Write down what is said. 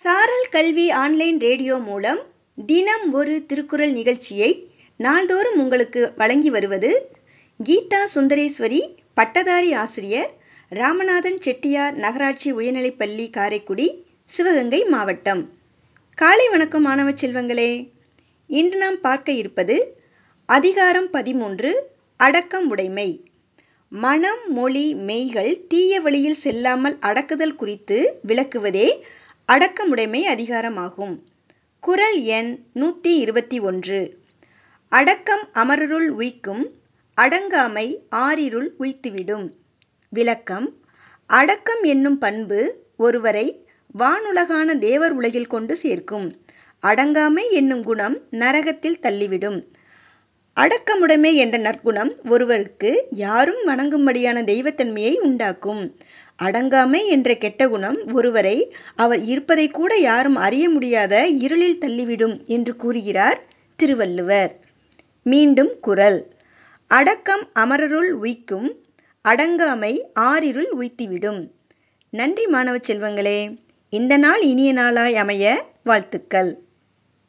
சாரல் கல்வி online radio மூலம் தினம் ஒரு திருக்குறள் நிகழ்ச்சியை நாள்தோறும் உங்களுக்கு வழங்கி வருவது கீதா சுந்தரேஸ்வரி பட்டதாரி ஆசிரியர் ராமநாதன் செட்டியார் நகராட்சி உயர்நிலைப்பள்ளி காரைக்குடி சிவகங்கை மாவட்டம். காலை வணக்கம் மாணவ செல்வங்களே. இன்று நாம் பார்க்க இருப்பது அதிகாரம் பதிமூன்று அடக்கம் உடைமை. மனம் மொழி மெய்கள் தீய வழியில் செல்லாமல் அடக்குதல் குறித்து விளக்குவதே அடக்கமுடைமை அதிகாரமாகும். குரல் எண் நூற்றி இருபத்தி ஒன்று. அடக்கம் அமரருள் உய்க்கும் அடங்காமை ஆரிருள் உய்த்துவிடும். விளக்கம் அடக்கம் என்னும் பண்பு ஒருவரை வானுலகான தேவர் உலகில் கொண்டு சேர்க்கும். அடங்காமை என்னும் குணம் நரகத்தில் தள்ளிவிடும். அடக்கமுடைமை என்ற நற்குணம் ஒருவருக்கு யாரும் வணங்கும்படியான தெய்வத்தன்மையை உண்டாக்கும். அடங்காமை என்ற கெட்ட குணம் ஒருவரை அவர் இருப்பதை கூட யாரும் அறிய முடியாத இருளில் தள்ளிவிடும் என்று கூறுகிறார் திருவள்ளுவர். மீண்டும் குரல். அடக்கம் அமரருள் உய்க்கும் அடங்காமை ஆறிருள் உய்த்திவிடும். நன்றி மாணவ செல்வங்களே. இந்த நாள் இனிய நாளாய் அமைய வாழ்த்துக்கள்.